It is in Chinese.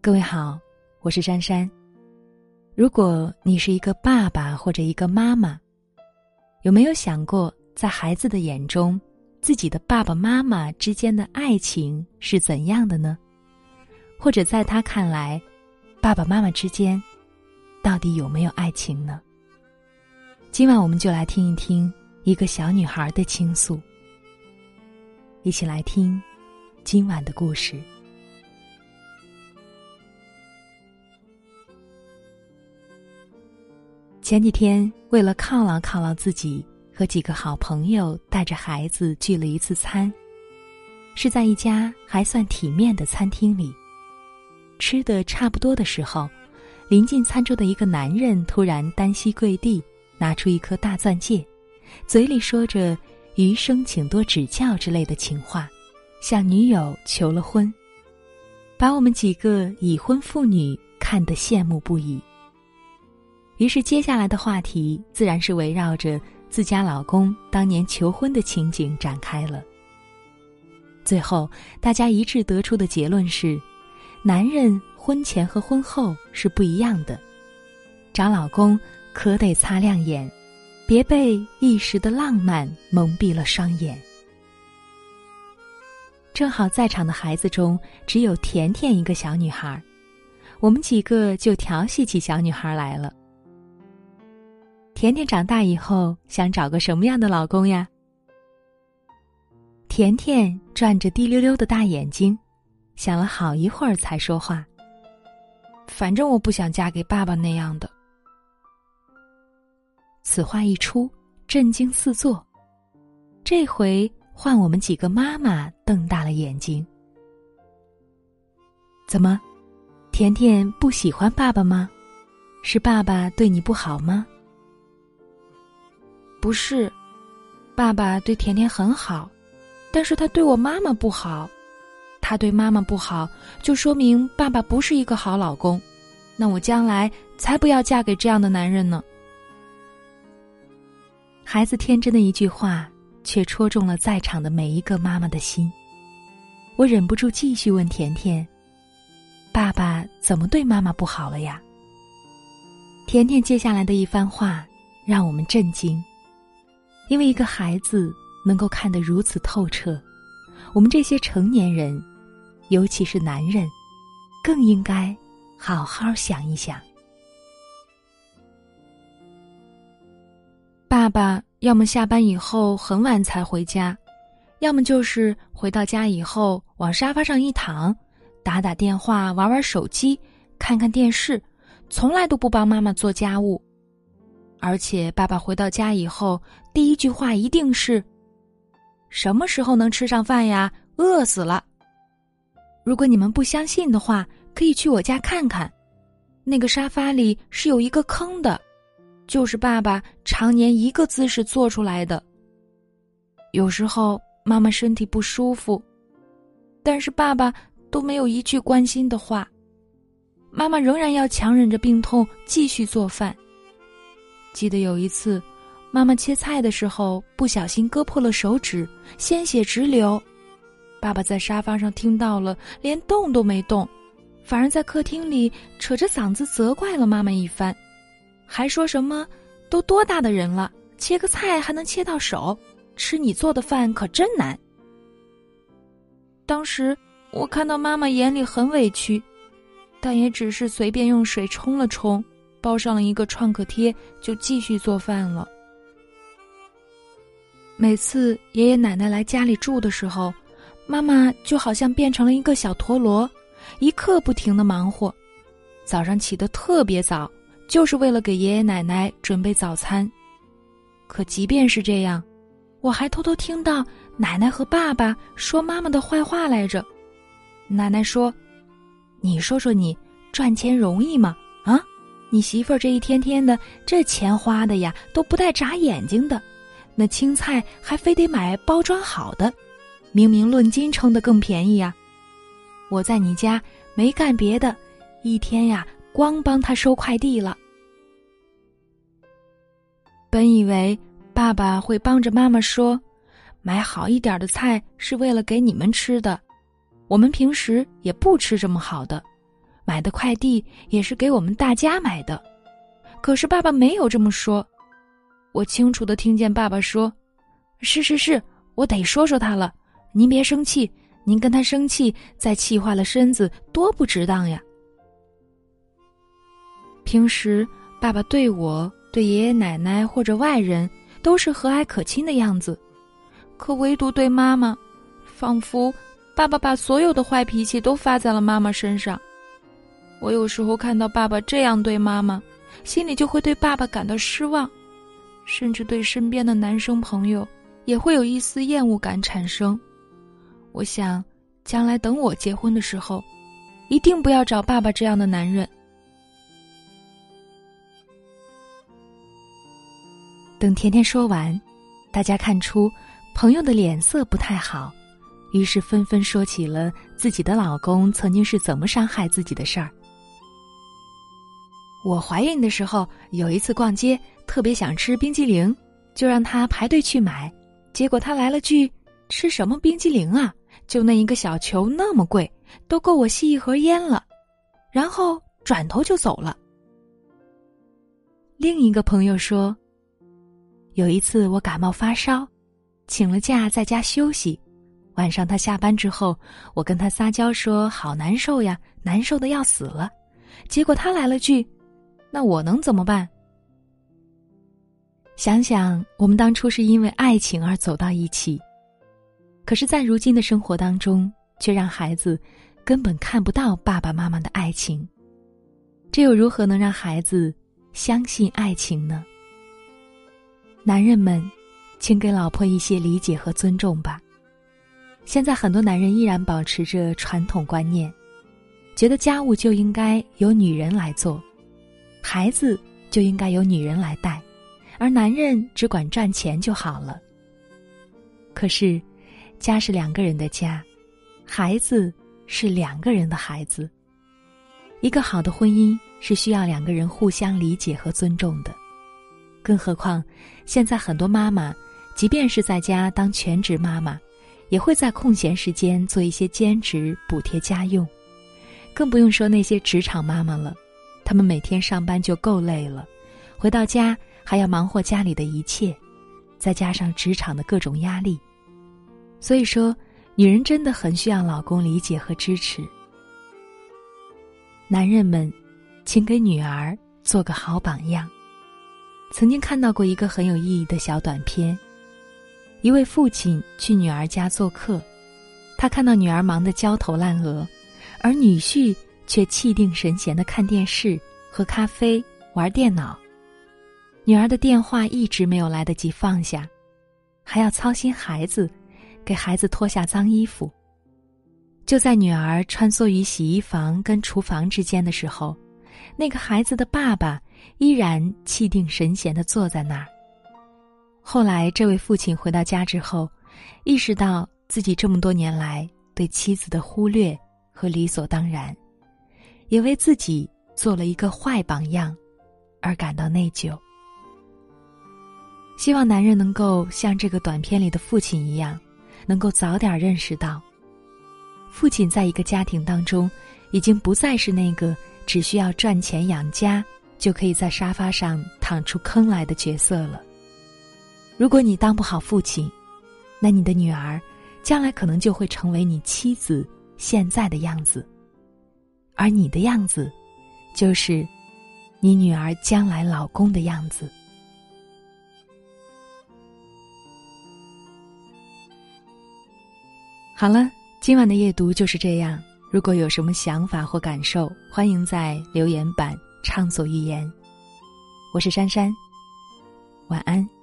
各位好，我是珊珊。如果你是一个爸爸或者一个妈妈，有没有想过，在孩子的眼中，自己的爸爸妈妈之间的爱情是怎样的呢？或者在他看来，爸爸妈妈之间到底有没有爱情呢？今晚我们就来听一听一个小女孩的倾诉。一起来听今晚的故事。前几天，为了犒劳犒劳自己，和几个好朋友带着孩子聚了一次餐，是在一家还算体面的餐厅里。吃的差不多的时候，临近餐桌的一个男人突然单膝跪地，拿出一颗大钻戒，嘴里说着“余生请多指教”之类的情话，向女友求了婚，把我们几个已婚妇女看得羡慕不已。于是，接下来的话题自然是围绕着自家老公当年求婚的情景展开了。最后，大家一致得出的结论是：男人婚前和婚后是不一样的，找老公可得擦亮眼，别被一时的浪漫蒙蔽了双眼。正好在场的孩子中只有甜甜一个小女孩，我们几个就调戏起小女孩来了。甜甜长大以后想找个什么样的老公呀？甜甜转着滴溜溜的大眼睛，想了好一会儿才说话。反正我不想嫁给爸爸那样的。此话一出，震惊四座。这回换我们几个妈妈瞪大了眼睛。怎么，甜甜不喜欢爸爸吗？是爸爸对你不好吗？不是，爸爸对甜甜很好，但是他对我妈妈不好。他对妈妈不好，就说明爸爸不是一个好老公。那我将来才不要嫁给这样的男人呢。孩子天真的一句话，却戳中了在场的每一个妈妈的心。我忍不住继续问甜甜：“爸爸怎么对妈妈不好了呀？”甜甜接下来的一番话，让我们震惊。因为一个孩子能够看得如此透彻，我们这些成年人，尤其是男人，更应该好好想一想。爸爸要么下班以后很晚才回家，要么就是回到家以后往沙发上一躺，打打电话、玩玩手机、看看电视，从来都不帮妈妈做家务。而且，爸爸回到家以后，第一句话一定是：“什么时候能吃上饭呀？饿死了。”如果你们不相信的话，可以去我家看看，那个沙发里是有一个坑的，就是爸爸常年一个姿势做出来的。有时候妈妈身体不舒服，但是爸爸都没有一句关心的话，妈妈仍然要强忍着病痛继续做饭。记得有一次，妈妈切菜的时候不小心割破了手指，鲜血直流。爸爸在沙发上听到了，连动都没动，反而在客厅里扯着嗓子责怪了妈妈一番，还说什么“都多大的人了，切个菜还能切到手，吃你做的饭可真难。”当时我看到妈妈眼里很委屈，但也只是随便用水冲了冲。包上了一个创可贴，就继续做饭了。每次爷爷奶奶来家里住的时候，妈妈就好像变成了一个小陀螺，一刻不停的忙活。早上起得特别早，就是为了给爷爷奶奶准备早餐。可即便是这样，我还偷偷听到奶奶和爸爸说妈妈的坏话来着。奶奶说：“你说说你赚钱容易吗？啊？”你媳妇儿这一天天的，这钱花的呀，都不带眨眼睛的。那青菜还非得买包装好的，明明论斤称的更便宜呀。我在你家没干别的，一天呀，光帮他收快递了。本以为爸爸会帮着妈妈说，买好一点的菜是为了给你们吃的，我们平时也不吃这么好的。买的快递也是给我们大家买的。可是爸爸没有这么说。我清楚的听见爸爸说：“是是是，我得说说他了。您别生气，您跟他生气，再气坏了身子，多不值当呀。”平时爸爸对我、对爷爷奶奶或者外人都是和蔼可亲的样子，可唯独对妈妈，仿佛爸爸把所有的坏脾气都发在了妈妈身上。我有时候看到爸爸这样对妈妈，心里就会对爸爸感到失望。甚至对身边的男生朋友也会有一丝厌恶感产生。我想，将来等我结婚的时候，一定不要找爸爸这样的男人。等甜甜说完，大家看出朋友的脸色不太好，于是纷纷说起了自己的老公曾经是怎么伤害自己的事儿。我怀孕的时候，有一次逛街。特别想吃冰激凌，就让他排队去买。结果他来了句：“吃什么冰激凌啊？就那一个小球那么贵，都够我吸一盒烟了。”然后转头就走了。另一个朋友说：“有一次我感冒发烧，请了假在家休息。晚上他下班之后，我跟他撒娇说：‘好难受呀，难受的要死了。’结果他来了句：‘那我能怎么办？’”想想，我们当初是因为爱情而走到一起，可是，在如今的生活当中，却让孩子根本看不到爸爸妈妈的爱情，这又如何能让孩子相信爱情呢？男人们，请给老婆一些理解和尊重吧。现在很多男人依然保持着传统观念，觉得家务就应该由女人来做，孩子就应该由女人来带。而男人只管赚钱就好了。可是，家是两个人的家，孩子是两个人的孩子。一个好的婚姻是需要两个人互相理解和尊重的。更何况，现在很多妈妈，即便是在家当全职妈妈，也会在空闲时间做一些兼职补贴家用。更不用说那些职场妈妈了，她们每天上班就够累了，回到家。还要忙活家里的一切，再加上职场的各种压力，所以说，女人真的很需要老公理解和支持。男人们，请给女儿做个好榜样。曾经看到过一个很有意义的小短片，一位父亲去女儿家做客，他看到女儿忙得焦头烂额，而女婿却气定神闲的看电视、喝咖啡、玩电脑。女儿的电话一直没有来得及放下，还要操心孩子，给孩子脱下脏衣服。就在女儿穿梭于洗衣房跟厨房之间的时候，那个孩子的爸爸依然气定神闲的坐在那儿。后来，这位父亲回到家之后，意识到自己这么多年来对妻子的忽略和理所当然，也为自己做了一个坏榜样，而感到内疚。希望男人能够像这个短片里的父亲一样，能够早点认识到，父亲在一个家庭当中，已经不再是那个只需要赚钱养家就可以在沙发上躺出坑来的角色了。如果你当不好父亲，那你的女儿，将来可能就会成为你妻子现在的样子，而你的样子，就是你女儿将来老公的样子。好了，今晚的夜读就是这样。如果有什么想法或感受，欢迎在留言板畅所欲言。我是珊珊，晚安。